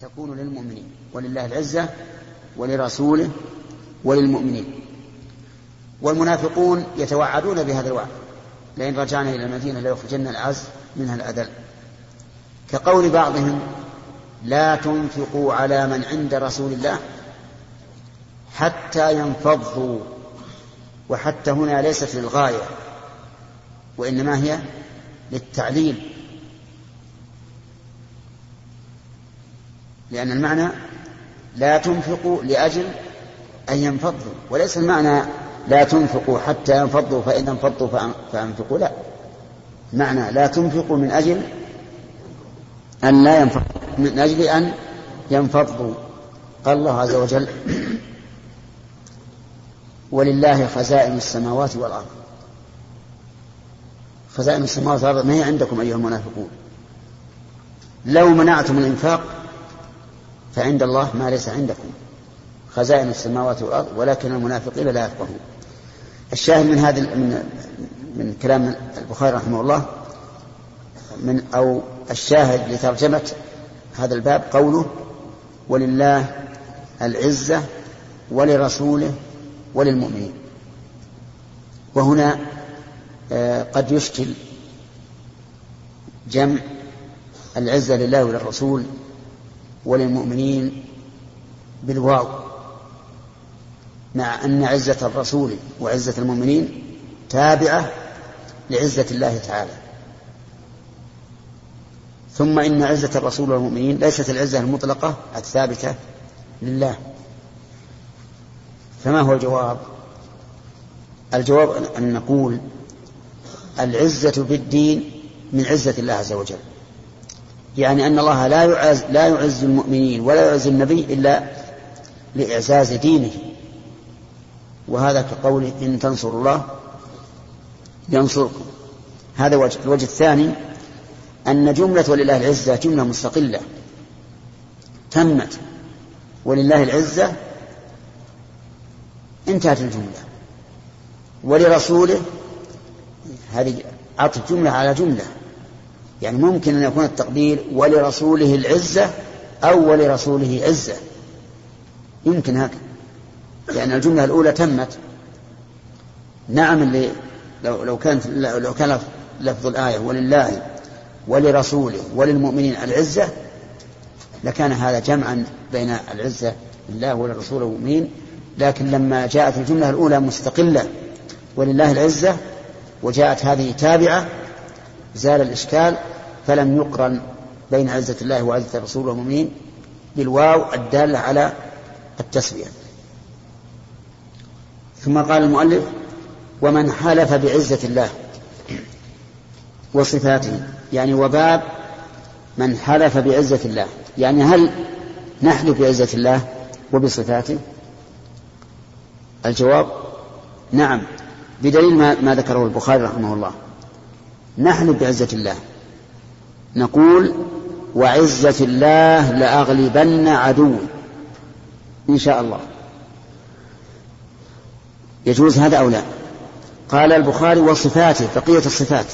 تكون للمؤمنين ولله العزة ولرسوله وللمؤمنين. والمنافقون يتوعدون بهذا الوعد لئن رجعنا إلى المدينة ليخرجن الأعز منها الأذل. كقول بعضهم لا تنفقوا على من عند رسول الله حتى ينفضوا وحتى هنا ليست للغاية وإنما هي للتعليل. لأن المعنى لا تنفقوا لأجل أن ينفضوا وليس المعنى لا تنفقوا حتى ينفضوا فإن انفضوا فأنفقوا لا. معنى لا تنفقوا من أجل أن لا ينفضوا من أجل أن ينفضوا. قال الله عز وجل ولله خزائن السماوات والأرض. خزائن السماوات والأرض ما هي عندكم أيها المنافقون؟ لو منعتم الإنفاق فعند الله ما ليس عندكم. خزائن السماوات والأرض ولكن المنافقين لا يفقهون. الشاهد من هذا من من كلام البخاري رحمه الله من أو الشاهد لترجمة هذا الباب قوله ولله العزة ولرسوله وللمؤمنين. وهنا آه، قد يشكل جمع العزة لله وللرسول وللمؤمنين بالواو مع أن عزة الرسول وعزة المؤمنين تابعة لعزة الله تعالى. ثم إن عزة الرسول والمؤمنين ليست العزة المطلقة الثابتة لله. فما هو الجواب؟ الجواب أن نقول العزة بالدين من عزة الله عز وجل. يعني أن الله لا يعز لا يعز المؤمنين ولا يعز النبي إلا لإعزاز دينه. وهذا كقوله إن تنصروا الله ينصركم. هذا وجه الوجه الثاني أن جملة ولله العزة جملة مستقلة. تمت ولله العزة انتهت الجملة. ولرسوله هذه عطف جملة على جملة. يعني ممكن أن يكون التقدير ولرسوله العزة أو ولرسوله عزة. يمكن هكذا. لأن الجملة الأولى تمت. نعم اللي لو لو كانت لو كان لفظ الآية ولله ولرسوله وللمؤمنين العزة لكان هذا جمعا بين العزة لله وللرسول والمؤمنين لكن لما جاءت الجملة الأولى مستقلة ولله العزة وجاءت هذه تابعة زال الإشكال فلم يقرن بين عزة الله وعزة الرسول والمؤمنين بالواو الدالة على التسوية ثم قال المؤلف ومن حلف بعزة الله وصفاته يعني وباب من حلف بعزة الله يعني هل نحلف بعزة الله وبصفاته؟ الجواب نعم بدليل ما, ما ذكره البخاري رحمه الله. نحن بعزة الله. نقول وعزة الله لأغلبن عدوي إن شاء الله. يجوز هذا أو لا؟ قال البخاري وصفاته بقية الصفات.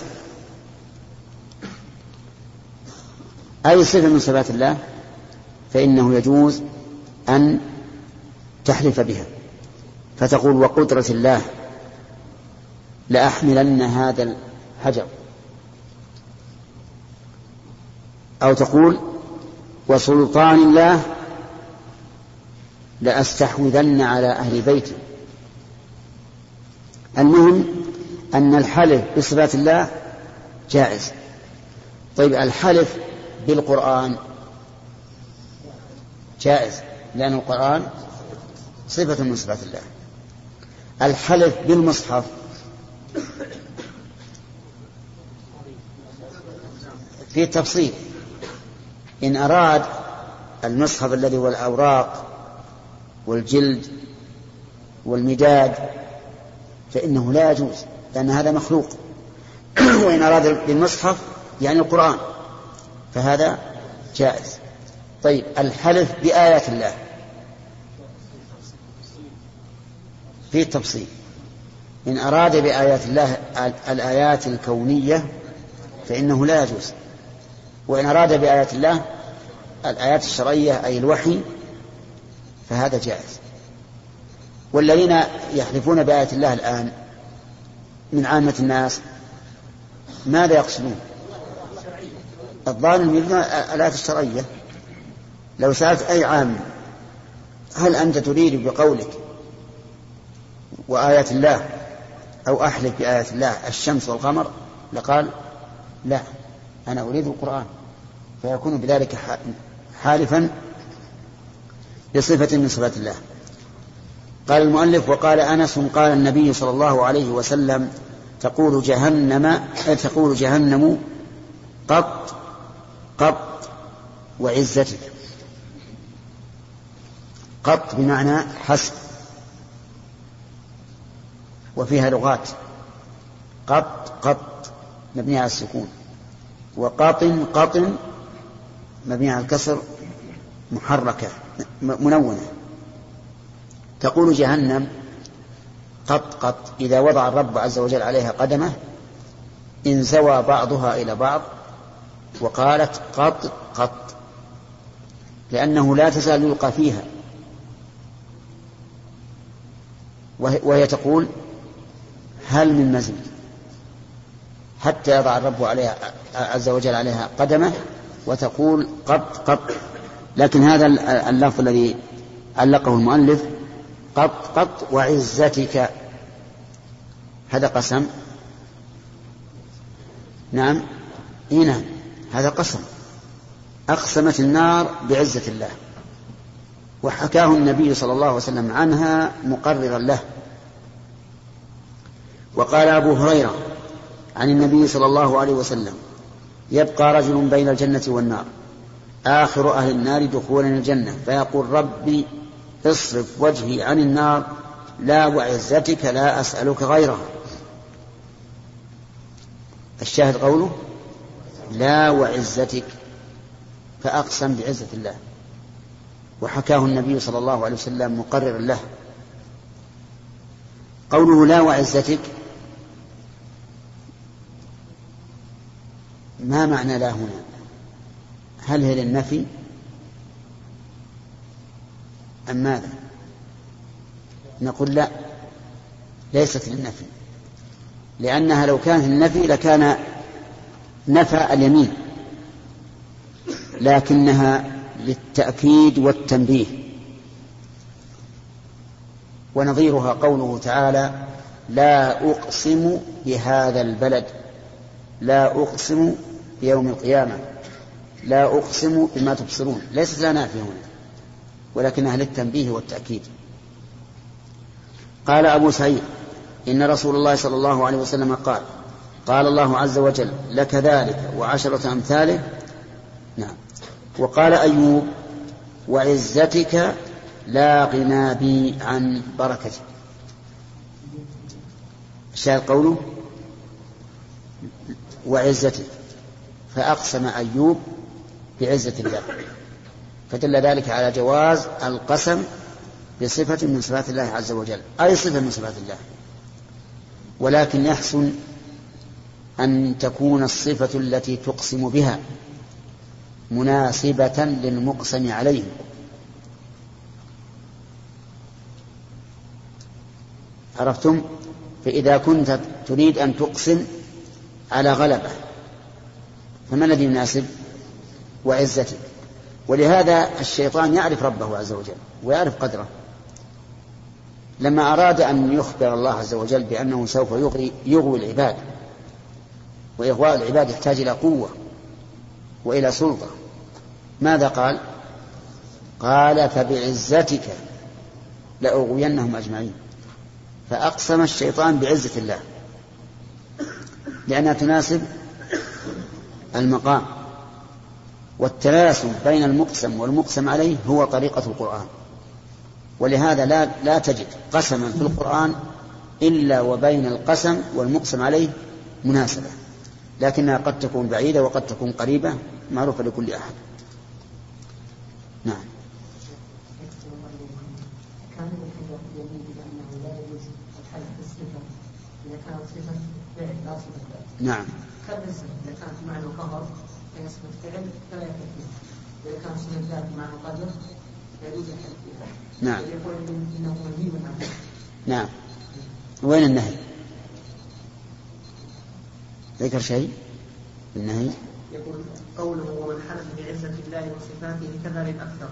أي صفة من صفات الله؟ فإنه يجوز أن تحلف بها. فتقول وقدرة الله لأحملن هذا الحجر. أو تقول وسلطان الله لأستحوذن على أهل بيتي. المهم أن الحلف بصفات الله جائز. طيب الحلف بالقرآن جائز لأن القرآن صفة من صفات الله. الحلف بالمصحف في تفصيل إن أراد المصحف الذي هو الأوراق والجلد والمداد فإنه لا يجوز لأن هذا مخلوق. وإن أراد بالمصحف يعني القرآن فهذا جائز. طيب الحلف بآيات الله. في تفصيل إن أراد بآيات الله الآيات الكونية فإنه لا يجوز. وإن أراد بآيات الله الآيات الشرعية أي الوحي فهذا جائز. والذين يحلفون بآية الله الآن من عامة الناس ماذا يقصدون؟ الظالم يريدون الآيات الشرعية. لو سألت أي عام هل أنت تريد بقولك وآيات الله أو أحلف بآيات الله الشمس والقمر؟ لقال لا أنا أريد القرآن. فيكون بذلك حالفا بصفة من صفات الله. قال المؤلف وقال أنس قال النبي صلى الله عليه وسلم تقول جهنم تقول جهنم قط قط وعزتك. قط بمعنى حسب. وفيها لغات. قط قط مبنية على السكون. وقاطن قطن مبنية على الكسر محركة منونة. تقول جهنم قط قط إذا وضع الرب عز وجل عليها قدمه انزوى بعضها إلى بعض وقالت قط قط لأنه لا تزال يلقى فيها. وهي تقول هل من مزيد؟ حتى يضع الرب عليها عز وجل عليها قدمه وتقول قط قط. لكن هذا اللفظ الذي علقه المؤلف قط قط وعزتك. هذا قسم. نعم. إي نعم. هذا قسم. أقسمت النار بعزة الله. وحكاه النبي صلى الله عليه وسلم عنها مقررا له. وقال أبو هريرة عن النبي صلى الله عليه وسلم يبقى رجل بين الجنة والنار. آخر أهل النار دخولا الجنة. فيقول ربي اصرف وجهي عن النار لا وعزتك لا أسألك غيرها. الشاهد قوله لا وعزتك فأقسم بعزة الله. وحكاه النبي صلى الله عليه وسلم مقررا له. قوله لا وعزتك ما معنى لا هنا؟ هل هي للنفي؟ أم ماذا؟ نقول لا ليست للنفي لأنها لو كانت للنفي لكان نفى اليمين لكنها للتأكيد والتنبيه. ونظيرها قوله تعالى لا أقسم بهذا البلد لا أقسم بيوم القيامة. لا أقسم بما تبصرون. ليست لا نافية هنا ولكنها للتنبيه والتأكيد. قال أبو سعيد إن رسول الله صلى الله عليه وسلم قال قال الله عز وجل لك ذلك وعشرة أمثاله. نعم. وقال أيوب وعزتك لا غنى بي عن بركتك. الشاهد قوله؟ وعزتك. فأقسم أيوب بعزة الله فدل ذلك على جواز القسم بصفة من صفات الله عز وجل أي صفة من صفات الله. ولكن يحسن أن تكون الصفة التي تقسم بها مناسبة للمقسم عليه. عرفتم؟ فإذا كنت تريد أن تقسم على غلبة فما الذي يناسب؟ وعزتك ولهذا الشيطان يعرف ربه عز وجل ويعرف قدره. لما أراد أن يخبر الله عز وجل بأنه سوف يغوي, يغوي العباد وإغواء العباد يحتاج إلى قوة وإلى سلطة ماذا قال؟ قال فبعزتك لأغوينهم أجمعين. فأقسم الشيطان بعزة الله. لأنها تناسب المقام. والتناسب بين المقسم والمقسم عليه هو طريقة القرآن. ولهذا لا لا تجد قسما في القرآن إلا وبين القسم والمقسم عليه مناسبة. لكنها قد تكون بعيدة وقد تكون قريبة معروفة لكل أحد. نعم. نعم. كانت معنى قهر فيصبح فعل فلا يكفي إذا كان اسم الذات مع القدر يجوز الحلف فيها نعم. يقول إنه منهي عنه نعم. وين النهي؟ ذكر شيء؟ النهي؟ يقول قوله ومن حلف بعزة الله وصفاته كذا للأكثر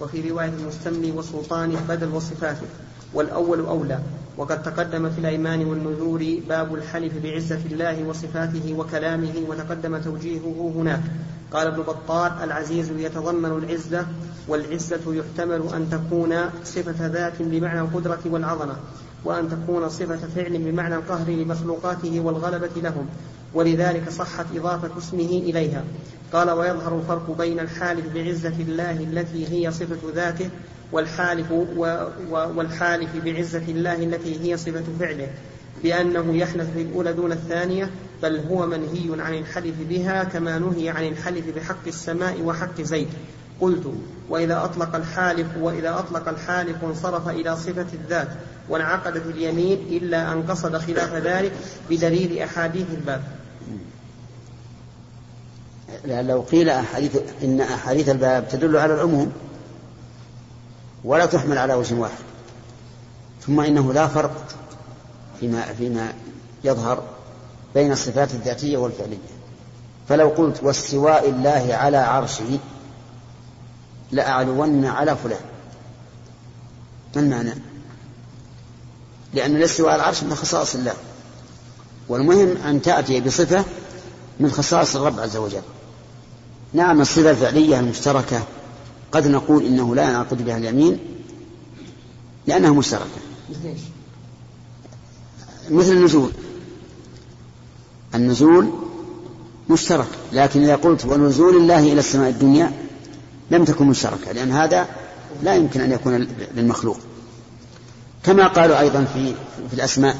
وفي رواية المستملي وسلطانه بدل وصفاته. والأول أولى. وقد تقدم في الأيمان والنذور باب الحلف بعزة الله وصفاته وكلامه وتقدم توجيهه هناك. قال ابن بطال العزيز يتضمن العزة والعزة يحتمل أن تكون صفة ذات بمعنى القدرة والعظمة وأن تكون صفة فعل بمعنى القهر لمخلوقاته والغلبة لهم ولذلك صحت إضافة اسمه إليها. قال ويظهر الفرق بين الحالف بعزة الله التي هي صفة ذاته والحالف والحالف بعزة الله التي هي صفة فعله بأنه يحنث في الأولى دون الثانية بل هو منهي عن الحلف بها كما نهي عن الحلف بحق السماء وحق زيد. قلت وإذا أطلق الحالف وإذا أطلق الحالف انصرف إلى صفة الذات وانعقدت اليمين إلا أن قصد خلاف ذلك بدليل أحاديث الباب. لو قيل أحاديث إن أحاديث الباب تدل على العموم. ولا تحمل على وجه واحد. ثم إنه لا فرق فيما فيما يظهر بين الصفات الذاتية والفعلية. فلو قلت واستواء الله على عرشه لأعلون على فلان. ما المعنى؟ لأن الاستواء على العرش من خصائص الله. والمهم أن تأتي بصفة من خصائص الرب عز وجل. نعم الصفة الفعلية المشتركة قد نقول إنه لا ينعقد بها اليمين لأنها مشتركة. مثل النزول. النزول مشترك لكن إذا قلت ونزول الله إلى السماء الدنيا لم تكن مشتركة لأن هذا لا يمكن أن يكون للمخلوق. كما قالوا أيضا في في الأسماء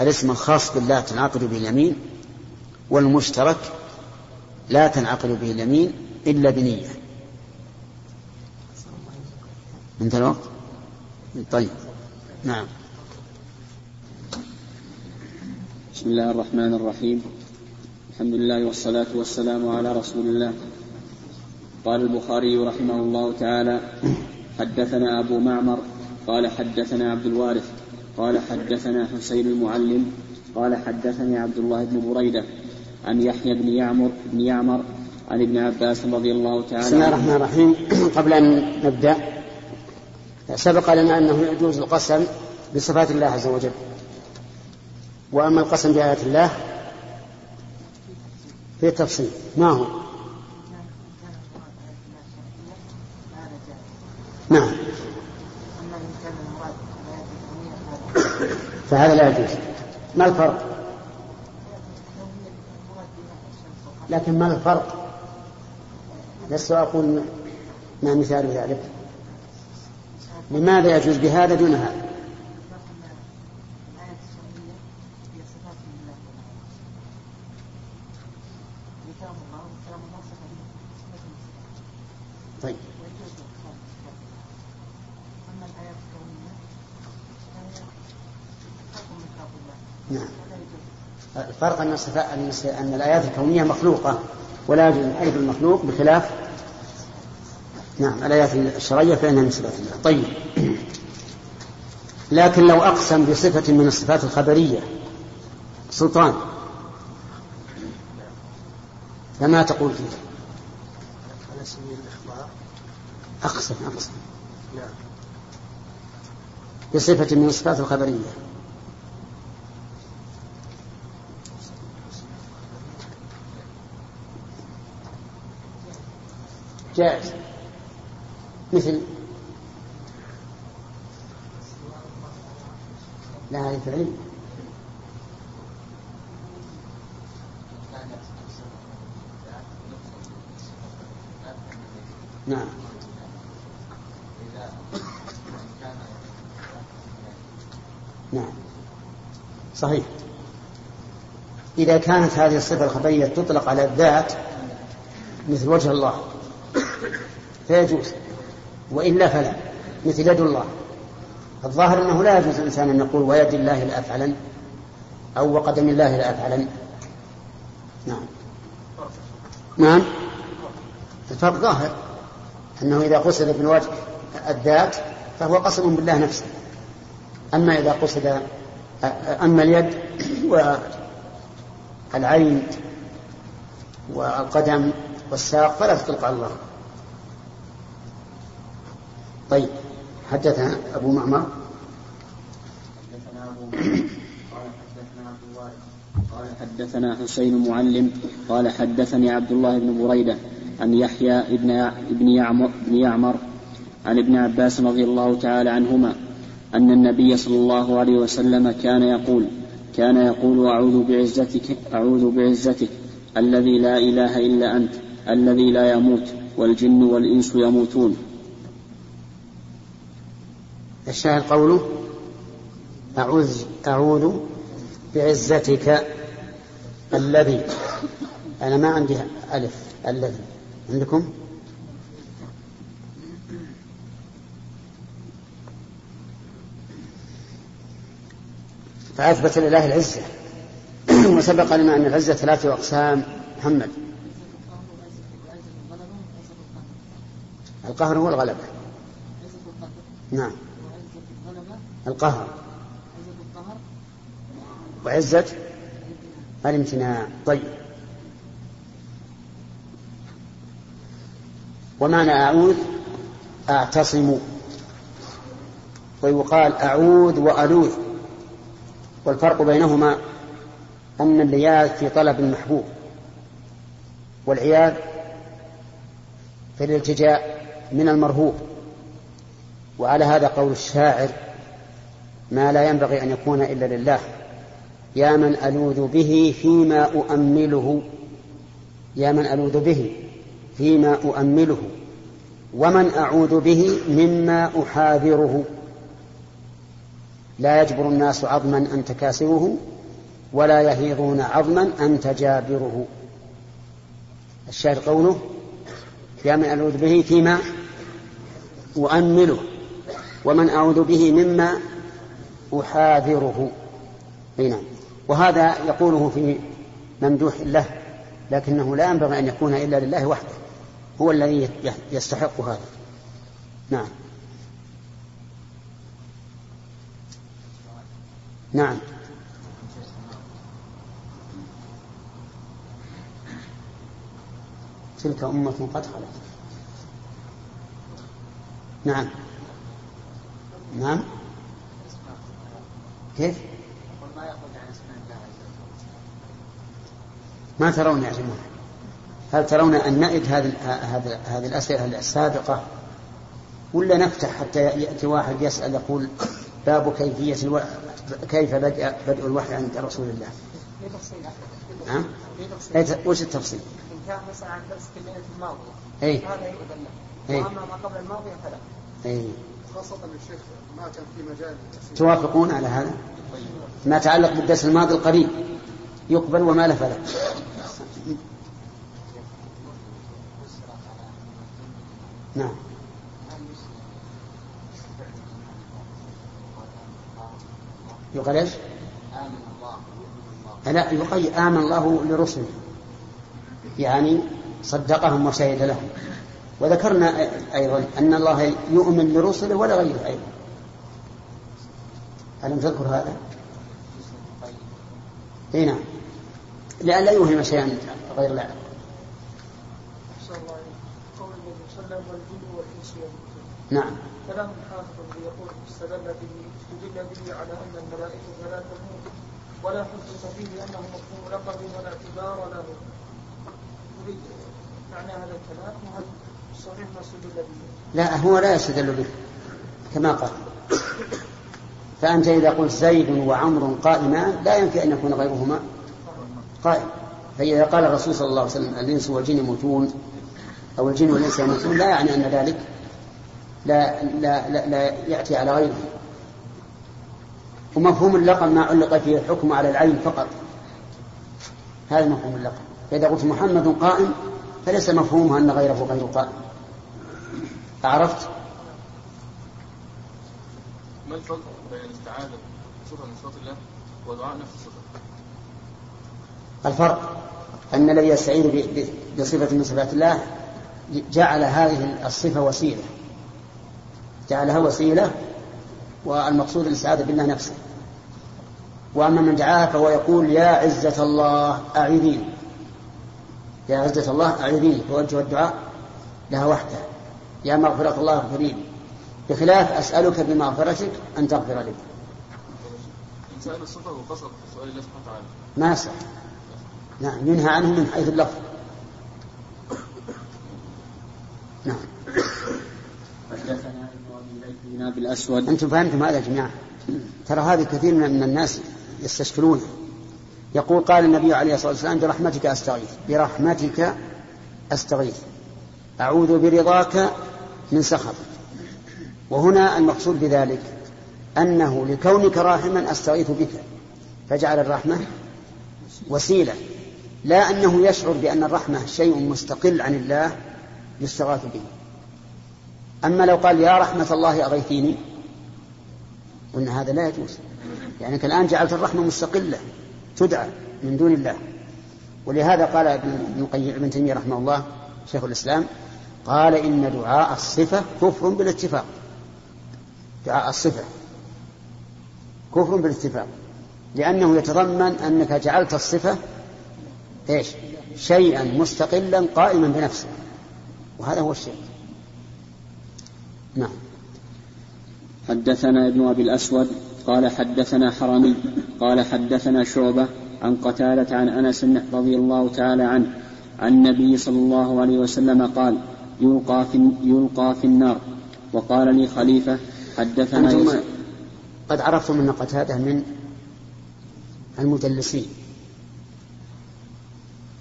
الاسم الخاص بالله تنعقد به اليمين والمشترك لا تنعقد به اليمين إلا بنية. انتهى الوقت؟ طيب. نعم. بسم الله الرحمن الرحيم. الحمد لله والصلاة والسلام على رسول الله. قال البخاري رحمه الله تعالى حدثنا أبو معمر قال حدثنا عبد الوارث قال حدثنا حسين المعلم قال حدثني عبد الله بن بريدة عن يحيى بن يعمر بن يعمر عن ابن عباس رضي الله تعالى بسم الله الرحمن الرحيم. قبل أن نبدأ سبق لنا أنه يجوز القسم بصفات الله عز وجل. وأما القسم بآيات الله في التفصيل. ما هو؟ نعم. فهذا لا يجوز. ما الفرق؟ لكن ما الفرق؟ لست أقول ما مثال ذلك. لماذا يجوز بهذا دون هذا؟ طيب. نعم. الفرق أن أن الآيات الكونية مخلوقة ولا يجوز الحلف المخلوق بخلاف نعم الآيات الشرعية فإنها من صفات الله. طيب. لكن لو أقسم بصفة من الصفات الخبرية سلطان فما تقول فيه على سبيل الإخبار أقسم أقسم. نعم. بصفة من الصفات الخبرية. جائز. مثل لا هذه فعلية نعم. نعم. صحيح. إذا كانت هذه الصفة الخبرية تطلق على الذات مثل وجه الله فيجوز. وإلا فلا مثل يد الله. الظاهر أنه لا يجوز الإنسان أن يقول ويد الله لأفعلن أو وقدم الله لأفعلن نعم. نعم. الفرق ظاهر أنه إذا قصد بالوجه الذات فهو قسم بالله نفسه. أما إذا قصد أما اليد والعين والقدم والساق فلا تطلق على الله. طيب حدثنا أبو معمر. حدثنا أبو قال حدثنا عبد الله قال حدثنا حسين معلم قال حدثني عبد الله بن بريدة عن يحيى ابن ابن يعمر, بن يعمر عن ابن عباس رضي الله تعالى عنهما أن النبي صلى الله عليه وسلم كان يقول كان يقول أعوذ بعزتك أعوذ بعزتك الذي لا إله إلا أنت الذي لا يموت والجن والإنس يموتون. الشاهد قوله أعوذ أعوذ بعزتك الذي أنا ما عندي ألف الذي. عندكم؟ فأثبت لله العزة. وسبق لنا أن العزة ثلاثة أقسام. محمد. القهر هو الغلبة نعم. القهر. وعزة الامتناع. طيب. ومعنى أعوذ؟ أعتصم. ويقال أعوذ وألوذ. والفرق بينهما أن اللياذ في طلب المحبوب والعياذ في الالتجاء من المرهوب. وعلى هذا قول الشاعر ما لا ينبغي أن يكون إلا لله. يا من ألوذ به فيما أؤمله. يا من ألوذ به فيما أؤمله. ومن أعوذ به مما أحاذره. لا يجبر الناس عظما أنت كاسره ولا يهيضون عظما أنت جابره الشاهد قوله يا من ألوذ به فيما أؤمله. ومن أعوذ به مما أحاذره. نعم. وهذا يقوله في ممدوح له لكنه لا ينبغي أن يكون إلا لله وحده. هو الذي يستحق هذا. نعم. نعم. تلك أمة قد خلت. نعم. نعم. كيف؟ ما ترون يا جماعة هل ترون أن نعد هذه هذه الأسئلة السابقة ولا نفتح حتى يأتي واحد يسأل يقول باب كيفية ألو... كيف بدأ بدء الوحي عند رسول الله؟ نعم؟ وش التفصيل؟ إن كان مثلا عن درس الليلة الماضية أي هذا يؤذن له وأما ما قبل الماضية فلا أي خاصة الشيخ ما كان في مجال توافقون على هذا؟ ما يتعلق بالدرس الماضي القريب. يقبل وما له فلا نعم. يقال إيش؟ لا يقال آمن الله لرسله. يعني صدقهم وشهد لهم. وذكرنا أيضا أن الله يؤمن لرسله ولا غيره أيضا. ألم تذكر هذا؟ إي نعم. لئلا يوهم شيئا غير الله نعم. كلام حافظ يقول استدل به استدل به على أن الملائكة لا تموت ولا حجة فيه أنه مفهوم لقب ولا اعتبار له معنى هذا الكلام لا هو لا يستدل به كما قال. فأنت إذا قلت زيد وعمر قائمان لا ينفي أن يكون غيرهما قائم. فإذا قال الرسول صلى الله عليه وسلم الإنس والجن يموتون أو الجن والإنس يموتون لا يعني أن ذلك لا لا لا, لا يأتي على غيره. ومفهوم اللقب ما علق فيه الحكم على العين فقط. هذا مفهوم اللقب. فإذا قلت محمد قائم فليس مفهومها أن غيره غير قائم أعرفت؟ ما الفرق بين الاستعاذة بصفة من صفات الله ودعاء نفس الصفة؟ الفرق أن الذي ب- بصفة من صفات الله جعل هذه الصفة وسيلة جعلها وسيلة والمقصود الاستعاذة بالله نفسه وأما من دعاها فهو يقول يا عزة الله أعيذيني يا عزة الله أعيذيني فوجه الدعاء لها وحده يا مغفرة الله اغفريني بخلاف أسألك بمغفرتك أن تغفر لي. إن سأل الصفة وقصد سؤال الله سبحانه وتعالى. ما صح. نعم ينهى عنه من حيث اللفظ. نعم. حدثنا ابن أبي الأسود. أنتم فهمتم هذا يا جماعة؟ ترى هذه كثير من الناس يستشكلون. يقول قال النبي عليه الصلاة والسلام برحمتك أستغيث برحمتك أستغيث أعوذ برضاك من سخطك وهنا المقصود بذلك أنه لكونك راحما أستغيث بك. فجعل الرحمة وسيلة لا أنه يشعر بأن الرحمة شيء مستقل عن الله يستغاث به. أما لو قال يا رحمة الله أغيثيني قلنا هذا لا يجوز لأنك يعني الآن جعلت الرحمة مستقلة. تدعى من دون الله. ولهذا قال ابن ابن تيمية رحمه الله شيخ الإسلام قال إن دعاء الصفة كفر بالاتفاق. دعاء الصفة كفر بالاتفاق. لأنه يتضمن أنك جعلت الصفة إيش؟ شيئا مستقلا قائما بنفسه وهذا هو الشيء. نعم. حدثنا ابن أبي الأسود قال حدثنا حرمي قال حدثنا شعبة عن قتاده عن أنس رضي الله تعالى عنه عن النبي صلى الله عليه وسلم قال يلقى في يلقى في النار وقال لي خليفة حدثنا أنتم قد عرفتم أن قتادة من المدلسين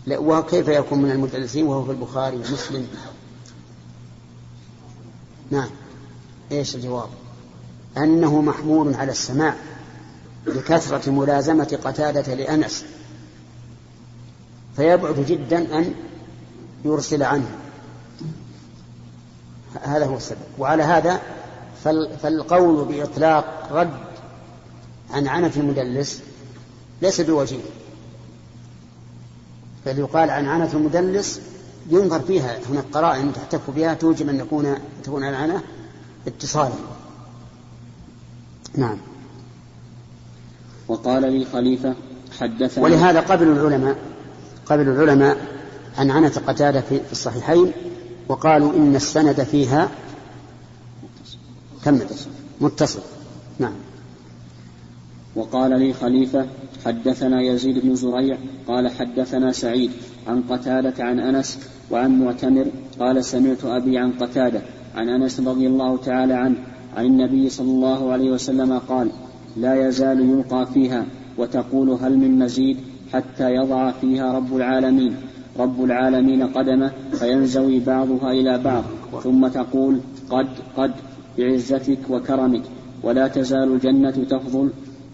لا وكيف يكون من المدلسين وهو في البخاري ومسلم؟ نعم. إيش الجواب؟ أنه محمول على السماع لكثره ملازمة قتادة لأنس. فيبعد جدا أن يرسل عنه. هذا هو السبب. وعلى هذا فالقول بإطلاق رد عن عنف المدلس ليس بوجيه. بل يقال عن عنف المدلس ينظر فيها. هناك قرائن تحتف بها توجب أن يكون تكون العنة اتصالا نعم. وقال لي خليفة حدثنا ولهذا قبل العلماء قبل العلماء عن عنة قتادة في الصحيحين وقالوا إن السند فيها كمل متصل. نعم. وقال لي خليفة حدثنا يزيد بن زريع قال حدثنا سعيد عن قتادة عن أنس وعن معتمر قال سمعت أبي عن قتادة عن أنس رضي الله تعالى عنه عن النبي صلى الله عليه وسلم قال لا يزال يلقى فيها وتقول هل من مزيد حتى يضع فيها رب العالمين. رب العالمين قدمه فينزوي بعضها إلى بعض ثم تقول قد قد بعزتك وكرمك. ولا تزال الجنة تفضل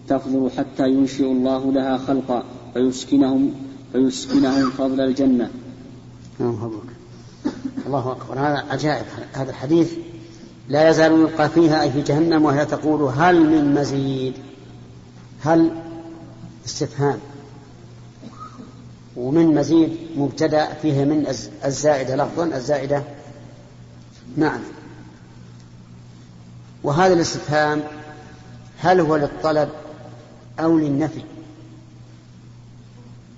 تفضل حتى ينشئ الله لها خلقا فيسكنهم فيسكنهم فضل الجنة. الله أكبر. هذا عجائب. هذا الحديث لا يزال يلقى فيها أي في جهنم وهي تقول هل من مزيد؟ هل استفهام؟ ومن مزيد مبتدأ فيه من الزائدة لفظا الزائدة معنى وهذا الاستفهام هل هو للطلب أو للنفي؟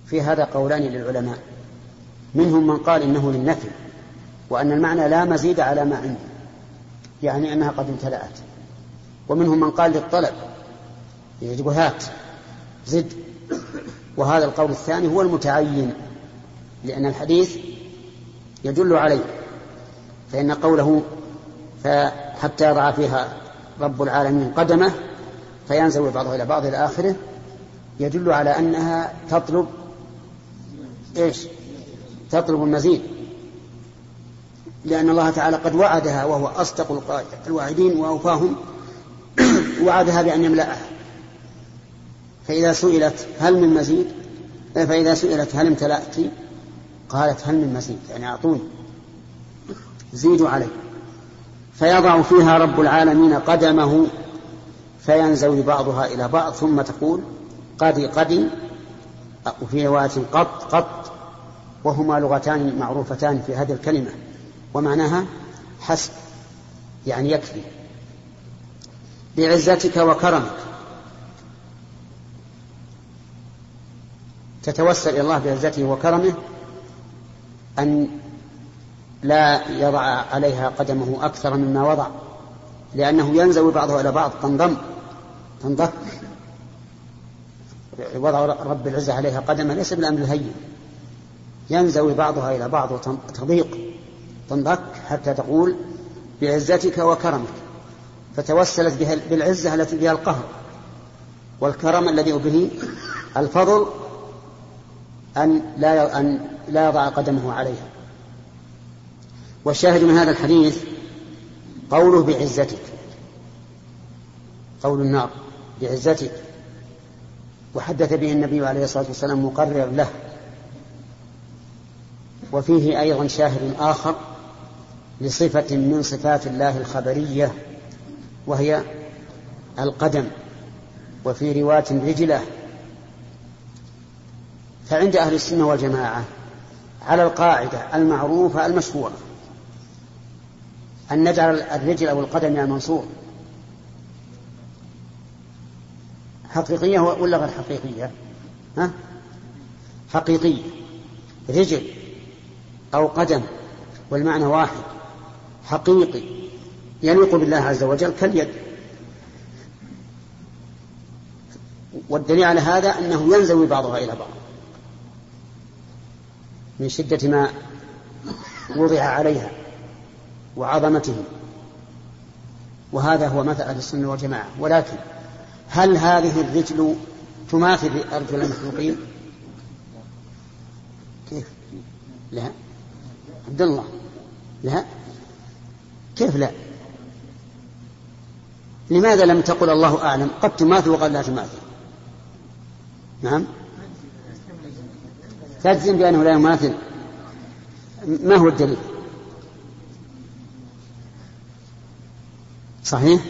في هذا قولان للعلماء. منهم من قال إنه للنفي وأن المعنى لا مزيد على ما عنده. يعني أنها قد امتلأت. ومنهم من قال للطلب يجب هات زد. وهذا القول الثاني هو المتعين لأن الحديث يدل عليه. فإن قوله حتى يضع فيها رب العالمين قدمه فينزوي بعضه إلى بعض إلى آخره يدل على أنها تطلب إيش؟ تطلب المزيد. لأن الله تعالى قد وعدها وهو أصدق الواعدين وأوفاهم وعدها بأن يملأها. فإذا سئلت هل من مزيد؟ فإذا سئلت هل امتلأت؟ قالت هل من مزيد يعني أعطوني. زيدوا علي. فيضع فيها رب العالمين قدمه فينزوي بعضها إلى بعض ثم تقول قد قد وفي رواية قط قط وهما لغتان معروفتان في هذه الكلمة. ومعناها حسب يعني يكفي. بعزتك وكرمك. تتوسل إلى الله بعزته وكرمه أن لا يضع عليها قدمه أكثر مما وضع لأنه ينزوي بعضه إلى بعض تنضم تنضك وضع رب العزة عليها قدمه ليس بالأمر الهين. ينزوي بعضها إلى بعض وتضيق تنضك حتى تقول بعزتك وكرمك فتوسلت بها بالعزة التي بها القهر والكرم الذي به الفضل أن لا أن لا يضع قدمه عليها. والشاهد من هذا الحديث قوله بعزتك قول النار بعزتك وحدث به النبي عليه الصلاة والسلام مقرر له. وفيه أيضا شاهد آخر لصفة من صفات الله الخبرية وهي القدم وفي رواية رجلة. فعند أهل السنة والجماعة على القاعدة المعروفة المشهورة أن نجعل الرجل أو القدم المنصور. حقيقية ولا غير حقيقية؟ ها؟ حقيقية رجل أو قدم والمعنى واحد. حقيقي يليق بالله عز وجل كاليد. والدليل على هذا أنه ينزوي بعضها إلى بعض. من شدة ما وضع عليها وعظمته. وهذا هو مثل أهل السنة والجماعة. ولكن هل هذه الرجل تماثل أرجل المخلوقين؟ كيف؟ لا. عبد الله. لا. كيف لا؟ لماذا لم تقل الله أعلم؟ قد تماثل وقد لا تماثل. نعم؟ تجزم بأنه لا يماثل. ما هو الدليل؟ صحيح؟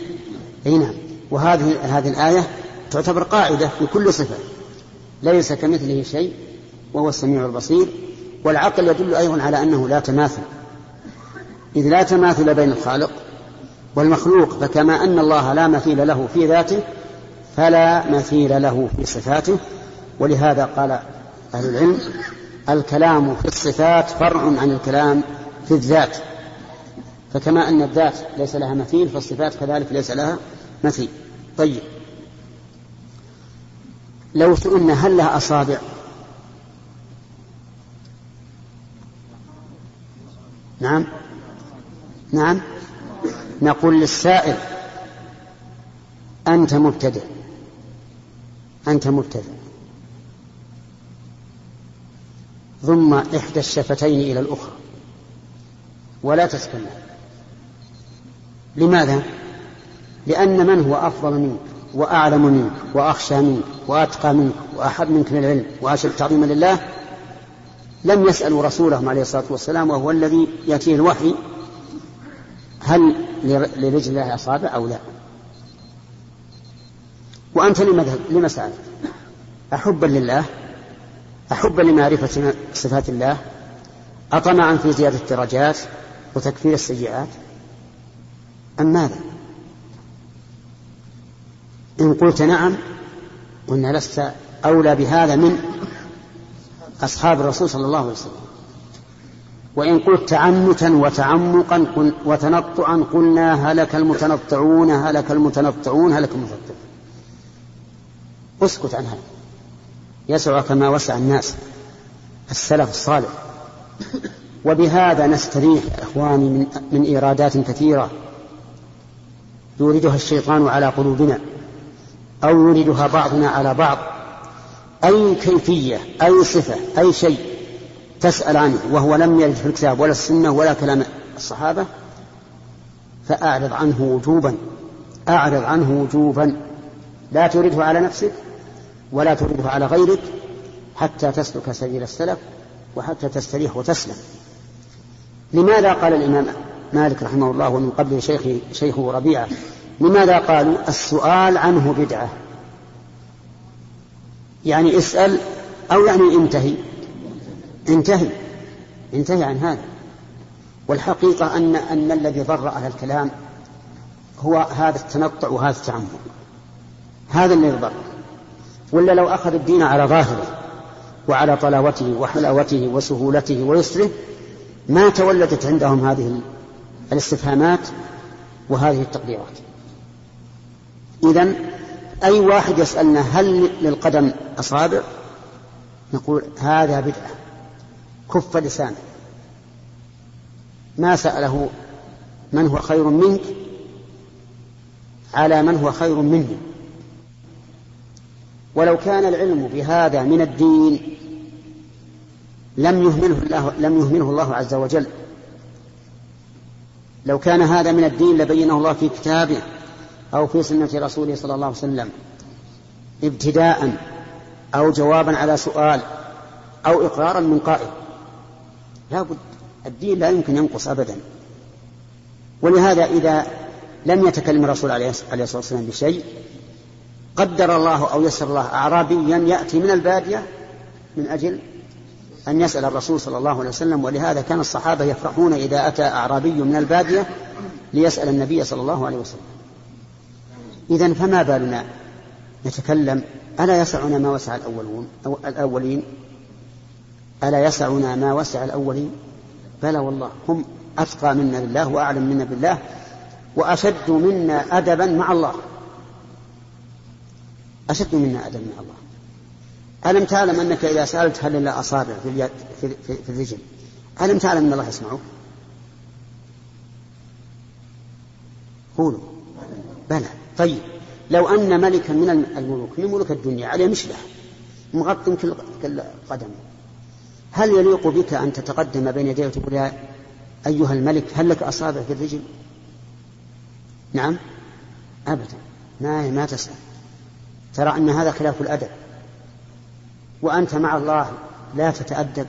إي نعم. وهذه هذه الآية تعتبر قاعدة في كل صفة. ليس كمثله شيء وهو السميع البصير والعقل يدل أيضا على أنه لا تماثل. إذ لا تماثل بين الخالق والمخلوق فكما أن الله لا مثيل له في ذاته فلا مثيل له في صفاته. ولهذا قال أهل العلم الكلام في الصفات فرع عن الكلام في الذات. فكما أن الذات ليس لها مثيل فالصفات كذلك ليس لها مثيل. طيب. لو سئلنا هل لها أصابع؟ نعم. نعم. نقول للسائل أنت مبتدئ. أنت مبتدئ. ضم إحدى الشفتين إلى الأخرى. ولا تسكنها لماذا؟ لأن من هو أفضل منك وأعلم منك وأخشى منك وأتقى منك وأحب منك للعلم وأشد تعظيما لله؟ لم يسألوا رسولهم عليه الصلاة والسلام وهو الذي يأتيه الوحي هل لرجله أصابع أو لا؟ وأنت لما سألت؟ أحبا لله؟ أحبا لمعرفة صفات الله؟ أطمعا في زيادة الدرجات وتكفير السيئات؟ أم ماذا؟ إن قلت نعم قلنا لست أولى بهذا من أصحاب الرسول صلى الله عليه وسلم. وإن قلت تعنتا وتعمقا وتنطعا قلنا هلك المتنطعون هلك المتنطعون هلك المتنطعون. اسكت عن هذا يسع كما وسع الناس السلف الصالح. وبهذا نستريح إخواني من, من إيرادات كثيرة. يوردها الشيطان على قلوبنا أو يوردها بعضنا على بعض. أي كيفية أي صفة أي شيء. تسأل عنه وهو لم يرد في الكتاب ولا السنة ولا كلام الصحابة فأعرض عنه وجوبا أعرض عنه وجوبا. لا تريده على نفسك ولا ترده على غيرك حتى تسلك سبيل السلف وحتى تستريح وتسلم. لماذا قال الإمام مالك رحمه الله ومن قبل شيخ شيخه ربيعة لماذا قالوا السؤال عنه بدعة؟ يعني اسأل أو يعني انتهي. انتهي. انتهي عن هذا. والحقيقة أن أن الذي ضر على الكلام هو هذا التنطع وهذا التعمق. هذا الذي ضر ولا لو أخذ الدين على ظاهره وعلى طلاوته وحلاوته وسهولته ويسره ما تولدت عندهم هذه الاستفهامات وهذه التقديرات. إذا أي واحد يسألنا هل للقدم أصابع؟ نقول هذا بدعة. كف لسانه ما سأله من هو خير منك على من هو خير مني. ولو كان العلم بهذا من الدين لم يهمله الله لم يهمله الله عز وجل. لو كان هذا من الدين لبينه الله في كتابه أو في سنة رسوله صلى الله عليه وسلم ابتداء أو جوابا على سؤال أو إقرارا من قائل. لا بد الدين لا يمكن ينقص أبدا. ولهذا إذا لم يتكلم الرسول عليه الصلاة والسلام بشيء قدر الله أو يسر الله أعرابيا يأتي من البادية من أجل أن يسأل الرسول صلى الله عليه وسلم. ولهذا كان الصحابة يفرحون إذا أتى أعرابي من البادية ليسأل النبي صلى الله عليه وسلم. إذا فما بالنا؟ نتكلم ألا يسعنا ما وسع الأولون أو الأولين؟ ألا يسعنا ما وسع الأولين؟ بلى والله هم أتقى منا بالله وأعلم منا بالله وأشد منا أدبا مع الله. أشد منا أدبا مع الله. ألم تعلم أنك إذا سألت هل لله أصابع في, اليد في, في, في الرجل؟ ألم تعلم أن الله يسمعك قولوا. بلى. طيب. لو أن ملكا من الملوك من ملوك الدنيا عليه مشلح مغطٍ كل قدم هل يليق بك أن تتقدم بين يديه وتقول يا أيها الملك هل لك أصابع في الرجل؟ نعم. أبدا. ما ما تسأل. ترى أن هذا خلاف الأدب. وأنت مع الله لا تتأدب.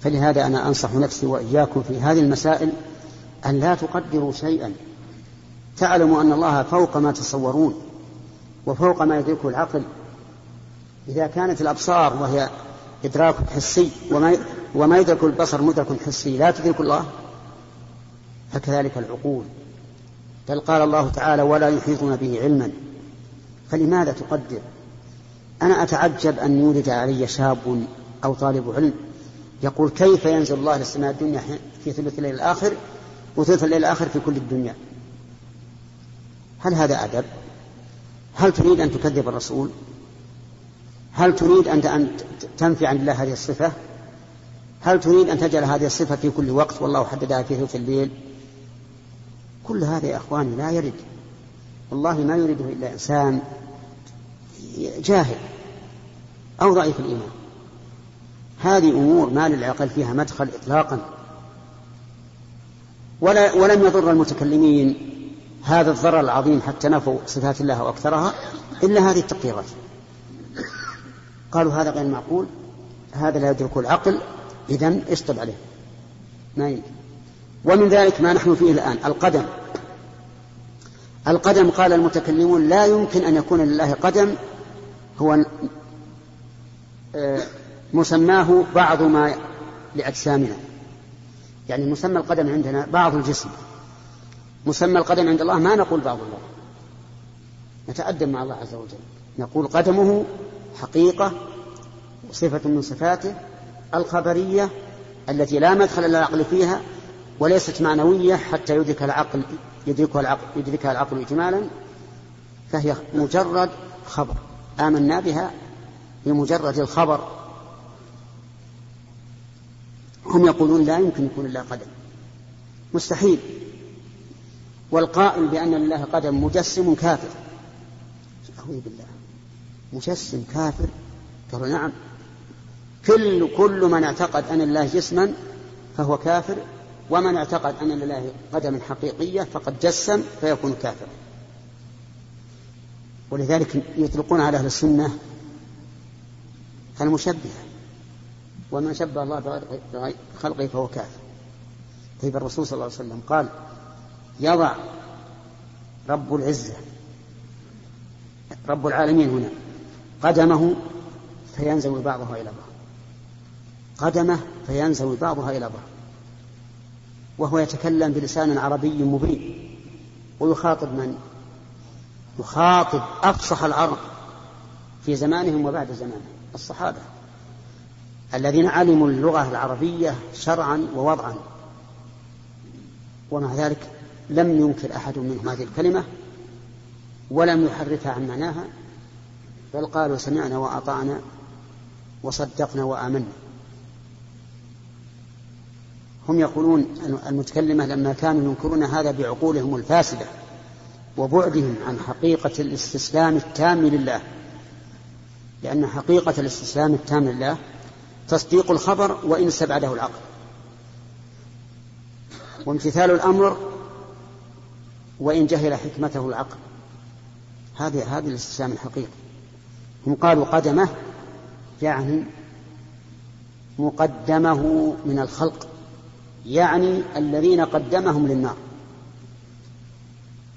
فلهذا أنا أنصح نفسي وإياكم في هذه المسائل أن لا تقدروا شيئا. تعلموا أن الله فوق ما تصورون وفوق ما يدركه العقل. إذا كانت الأبصار وهي إدراك حسي وما وما يدرك البصر مدرك حسي. لا تدرك الله. فكذلك العقول. بل قال الله تعالى ولا يحيطون به علما. فلماذا تقدر؟ أنا أتعجب أن يولد علي شاب أو طالب علم يقول كيف ينزل الله للسماء الدنيا في ثلث الليل الآخر وثلث الليل الآخر في كل الدنيا. هل هذا أدب؟ هل تريد أن تكذب الرسول؟ هل تريد أن تنفي عن الله هذه الصفة؟ هل تريد أن تجعل هذه الصفة في كل وقت؟ والله حددها في ثلث الليل. كل هذا يا أخواني لا يرد. والله ما يريده إلا إنسان جاهل أو ضعيف الإيمان. هذه أمور ما للعقل فيها مدخل إطلاقا. ولا ولم يضر المتكلمين هذا الضرر العظيم حتى نفوا صفات الله وأكثرها إلا هذه التقديرات. قالوا هذا غير معقول هذا لا يدرك العقل إذا اشطب عليه. ما يمكن. ومن ذلك ما نحن فيه الآن القدم. القدم قال المتكلمون لا يمكن أن يكون لله قدم هو آه، مسماه بعض ما لأجسامنا. يعني مسمى القدم عندنا بعض الجسم. مسمى القدم عند الله ما نقول بعض الله نتأدب مع الله عز وجل. نقول قدمه حقيقة صفة من صفاته الخبرية التي لا مدخل للعقل فيها وليست معنوية حتى يدرك العقل يدركها العقل يدركها العقل إجمالا فهي مجرد خبر. آمنا بها بمجرد الخبر. هم يقولون لا يمكن يكون الله قدم. مستحيل. والقائل بأن لله قدم مجسم كافر. أعوذ بالله. مجسم كافر؟ قالوا نعم. كل كل من اعتقد أن الله جسما فهو كافر ومن اعتقد أن لله قدم حقيقية فقد جسم فيكون كافرا ولذلك يطلقون على أهل السنة المشبهة ومن شبه الله بخلقه فهو كافر. طيب الرسول صلى الله عليه وسلم قال يضع رب العزة رب العالمين هنا قدمه فينزوي بعضها إلى بعض. قدمه فينزوي بعضها إلى بعض. وهو يتكلم بلسان عربي مبين. ويخاطب من؟ يخاطب أفصح العرب في زمانهم وبعد زمانهم. الصحابة الذين علموا اللغة العربية شرعا ووضعا. ومع ذلك لم ينكر أحد منهم هذه الكلمة ولم يحرفها عن معناها. بل قالوا سمعنا وأطعنا وصدقنا وآمنا. هم يقولون المتكلمة لما كانوا ينكرون هذا بعقولهم الفاسدة وبعدهم عن حقيقة الاستسلام التام لله. لأن حقيقة الاستسلام التام لله تصديق الخبر وإن استبعده العقل. وامتثال الأمر وإن جهل حكمته العقل. هذه هذه الاستسلام الحقيقي. هم قالوا قدمه يعني مقدمه من الخلق يعني الذين قدمهم للنار.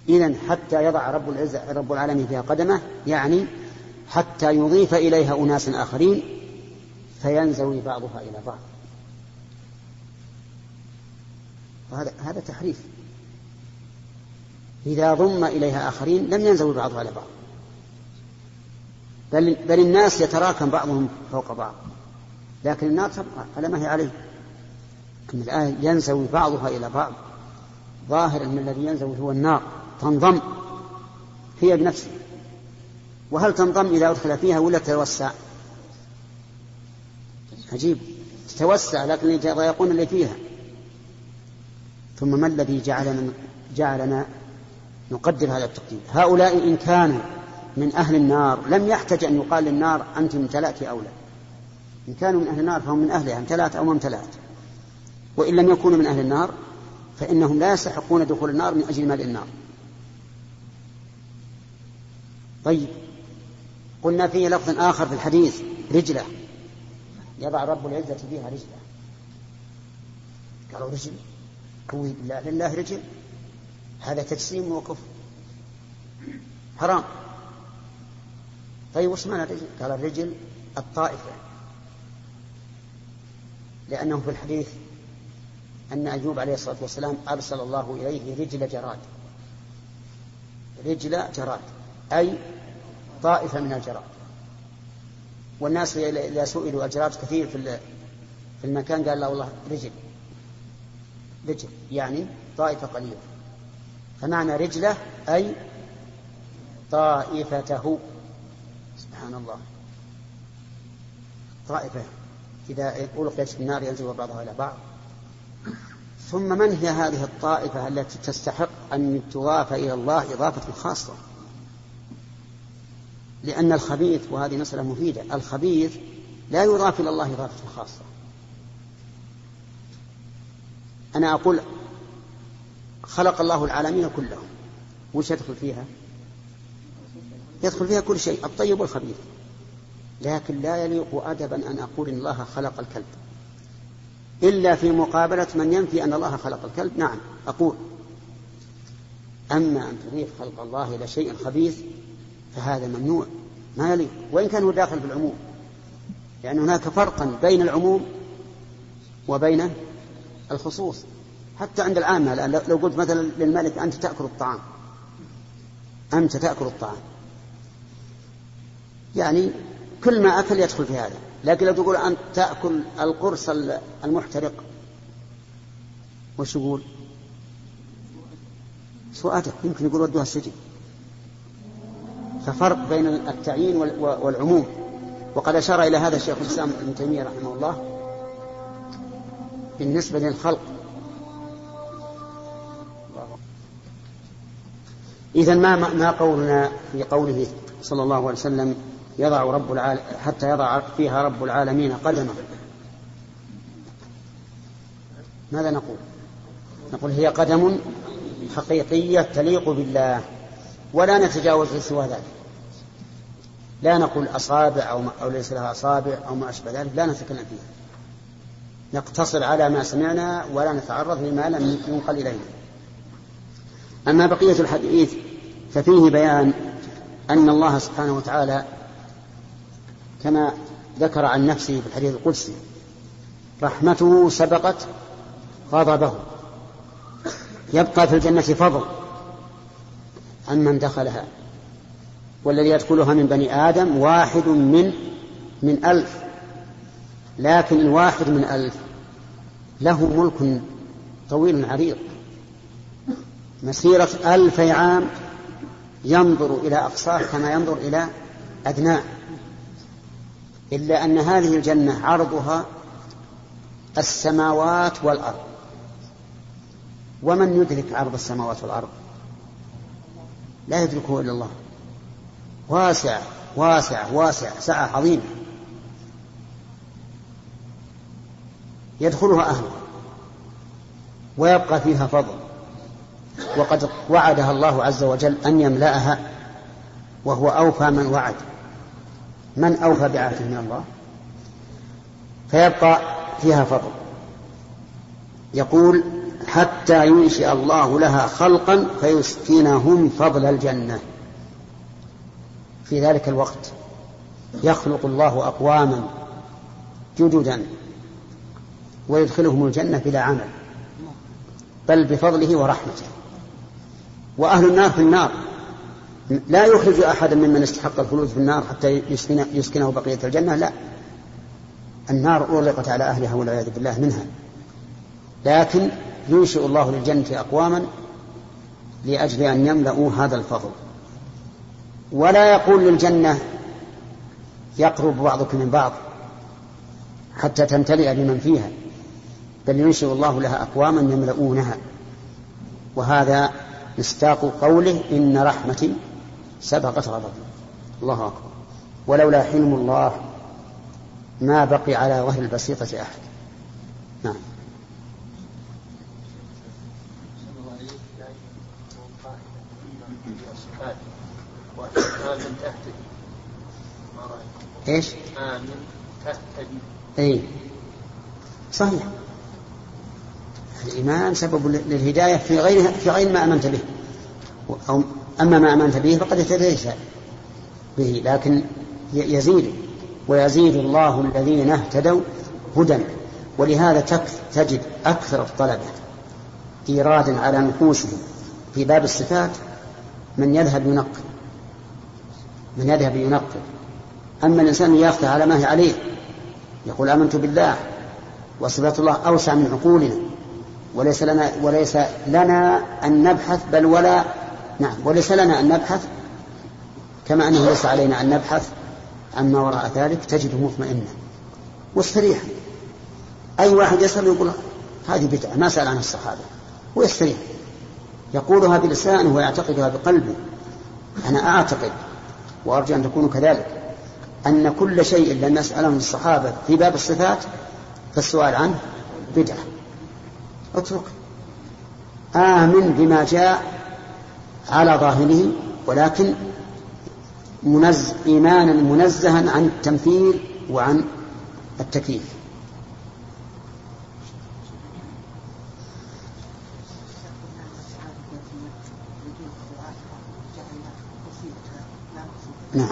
إذا حتى يضع رب العزة رب العالمين فيها قدمه يعني حتى يضيف إليها أناس آخرين فينزوي بعضها إلى بعض. وهذا هذا تحريف. إذا ضم إليها آخرين لم ينزوي بعضها إلى بعض. بل, بل الناس يتراكم بعضهم فوق بعض. لكن النار تبقى على ما هي عليه. أن الآية ينزوي بعضها إلى بعض. ظاهر أن الذي ينزوي هو النار. تنضم هي بنفسها. وهل تنضم إذا أدخل فيها ولا تتوسع؟ عجيب. تتوسع لكن يضايقون اللي فيها. ثم ما الذي جعلنا جعلنا نقدر هذا التقدير؟ هؤلاء إن كانوا من أهل النار لم يحتج أن يقال للنار أنت امتلأت أو لا إن كانوا من أهل النار فهم من أهلها امتلأت أو ما امتلأت وإن لم يكونوا من أهل النار فإنهم لا يستحقون دخول النار من أجل مال النار. طيب قلنا في لفظ آخر في الحديث رجلة. يضع رب العزة فيها رجلة. قالوا رجل. بالله. لله رجل. هذا تجسيم وكفر. حرام. طيب وش معنى الرجل؟ قال الرجل الطائفة. لأنه في الحديث أن أيوب عليه الصلاة والسلام أرسل الله إليه رجل جراد. رجل جراد أي طائفة من الجراد. والناس إذا سئلوا الجراد كثير في في المكان قال لا والله رجل. رجل يعني طائفة قليلة. فمعنى رجلة أي طائفته. سبحان الله. طائفة. إذا ألقيت في النار ينزل بعضها إلى بعض. ثم من هي هذه الطائفة التي تستحق أن تضاف إلى الله إضافة خاصة؟ لأن الخبيث وهذه مسألة مفيدة الخبيث لا يضاف إلى الله إضافة خاصة. أنا أقول خلق الله العالمين كلهم. وش يدخل فيها؟ يدخل فيها كل شيء الطيب والخبيث. لكن لا يليق أدبا أن أقول إن الله خلق الكلب. إلا في مقابلة من ينفي أن الله خلق الكلب. نعم أقول. أما أن تضيف خلق الله إلى شيء خبيث فهذا ممنوع. ما يليق. وإن كان هو داخل في العموم. لأن هناك فرقا بين العموم وبين الخصوص. حتى عند العامة الآن لو قلت مثلا للملك أنت تأكل الطعام. أنت تأكل الطعام. يعني كل ما أكل يدخل في هذا. لكن لو تقول أنت تأكل القرص المحترق وش يقول؟ أدب يمكن يقول ودوها السجن. ففرق بين التعيين والعموم. وقد أشار إلى هذا الشيخ الإسلام ابن تيمية رحمه الله بالنسبة للخلق. إذا ما ما قولنا في قوله صلى الله عليه وسلم يضع رب العالم حتى يضع فيها رب العالمين قدمه. ماذا نقول؟ نقول هي قدم حقيقية تليق بالله ولا نتجاوز سوى ذلك. لا نقول أصابع أو, أو ليس لها أصابع أو ما أشبه ذلك لا نتكلم فيها. نقتصر على ما سمعنا ولا نتعرض لما لم ينقل إلينا. أما بقية الحديث ففيه بيان أن الله سبحانه وتعالى كما ذكر عن نفسه في الحديث القدسي رحمته سبقت غضبه. يبقى في الجنة فضل عن من دخلها والذي يدخلها من بني آدم واحد من من ألف لكن الواحد من ألف له ملك طويل عريض. مسيرة ألفي عام ينظر إلى أقصاه كما ينظر إلى أدناه. إلا أن هذه الجنة عرضها السماوات والأرض. ومن يدرك عرض السماوات والأرض؟ لا يدركه إلا الله. واسع واسع واسع سعة عظيمة. يدخلها أهلها ويبقى فيها فضل. وقد وعدها الله عز وجل أن يملأها وهو أوفى من وعد. من أوفى بعهده من الله فيبقى فيها فضل. يقول حتى ينشئ الله لها خلقا فيسكنهم فضل الجنة. في ذلك الوقت يخلق الله أقواما جددا ويدخلهم الجنة بلا عمل بل بفضله ورحمته. وأهل النار في النار. لا يخرج أحدا ممن استحق الخلود في النار حتى يسكنه بقية الجنة لا. النار أغلقت على أهلها والعياذ بالله منها. لكن ينشئ الله للجنة أقواما لأجل أن يملأوا هذا الفضل. ولا يقول للجنة يقرب بعضك من بعض حتى تمتلئ بمن فيها بل ينشئ الله لها أقواما يملؤونها. وهذا مصداق قوله إن رحمتي سبقت غضبي الله أكبر. ولولا حلم الله ما بقي على ظهر البسيطة أحد. نعم. آمن تهتدي إيش؟ آمن تهتدي اي صحيح. الإيمان سبب للهداية في غير في غير ما آمنت به. أو أما ما آمنت به فقد اهتديت به لكن يزيد ويزيد الله الذين اهتدوا هدى. ولهذا تجد أكثر الطلبة إيرادا على نفوسهم في باب الصفات من يذهب ينقل من يذهب ينقل أما الإنسان يأخذ على ما هي عليه يقول آمنت بالله وصفات الله أوسع من عقولنا وليس لنا وليس لنا أن نبحث بل ولا نعم. وليس لنا أن نبحث كما أنه ليس علينا أن نبحث عما وراء ذلك تجده مطمئنا واستريح أي واحد يسأل يقول هذه بدعة ما سأل عنها الصحابة ويستريح. يقولها بلسانه ويعتقدها بقلبه. أنا أعتقد وأرجو أن تكونوا كذلك أن كل شيء لم يسأله الصحابة في باب الصفات فالسؤال عنه بدعة. اترك. آمن بما جاء على ظاهره ولكن منز إيمانا منزها عن التمثيل وعن التكييف نعم.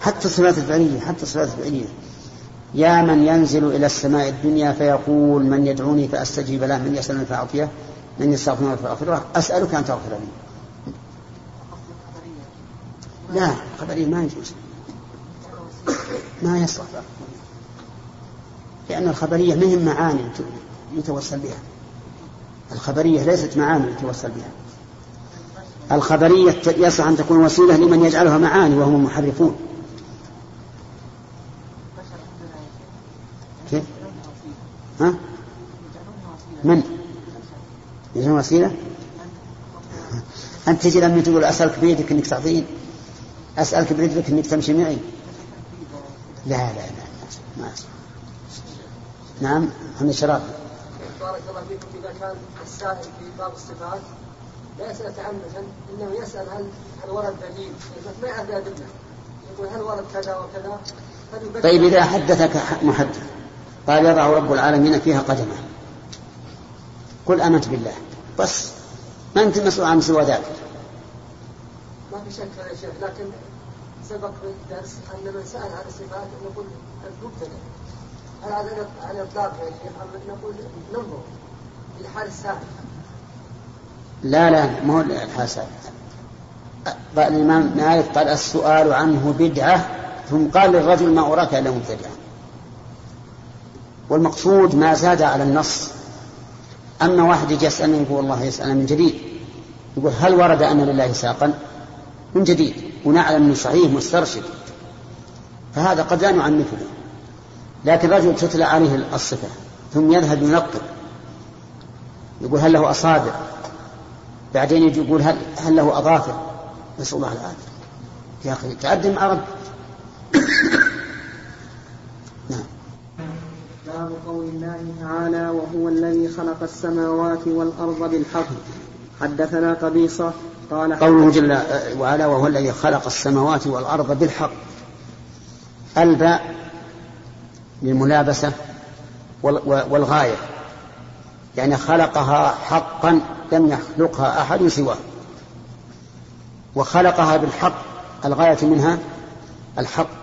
حتى الصفات الفعلية حتى الصفات الفعلية. يا من ينزل إلى السماء الدنيا فيقول من يدعوني فأستجيب له من يسألني فأعطيه من يستغفرني له أسألك أن تغفر لي. لا خبرية ما يجوز. ما يصلح. لأن الخبرية مهم معاني يتوسل بها. الخبرية ليست معاني يتوسل بها. الخبرية يصح أن تكون وسيلة لمن يجعلها معاني وهم المحرفون كيف؟ ها؟ من؟ يجعلون وسيلة؟ أنت تجي لما تقول أسألك بيدك أنك تعطيني أسألك برجلك أنك تمشي معي. لا لا لا ما نعم محمد شراب. بارك الله فيكم إذا كان السائل في باب الصفات لا يسأل تعنتا إنه يسأل هل هل ورد دليل ما يعرف الادله يقول هل ورد كذا وكذا؟ طيب إذا حدثك محدث. قال يضع رب العالمين فيها قدمه. قل آمنت بالله. بس. ما أنت مسؤول عن سوى ذلك. ما في شك يا شيخ لكن سبق في الدرس أن من سأل عن الصفات يقول المبتدئ هل هذا على اطلاق يا شيخ؟ أم نقول ننظر في حال السائل لا لا ما هو الحسن قال الإمام مالك قال السؤال عنه بدعة. ثم قال للرجل ما أراك إلا مبتدعا والمقصود ما زاد على النص. أما واحد يجي يسألني يقول الله يسأل من جديد. يقول هل ورد أن لله ساقا؟ من جديد. ونعلم أنه صحيح مسترشد. فهذا قد لا نعنفه. لكن رجل تتلى عليه الصفة ثم يذهب ينقل. يقول هل له أصابع؟ بعدين يجي يقول هل, هل له أظافر؟ نسأل الله العافية. يا أخي تقدم عرب. نعم باب قول الله تعالى وهو الذي خلق السماوات والأرض بالحق. حدثنا قبيصة قال قوله جل وعلا وهو الذي خلق السماوات والأرض بالحق. الباء للملابسة والغاية. يعني خلقها حقا لم يخلقها أحد سواه. وخلقها بالحق. الغاية منها الحق.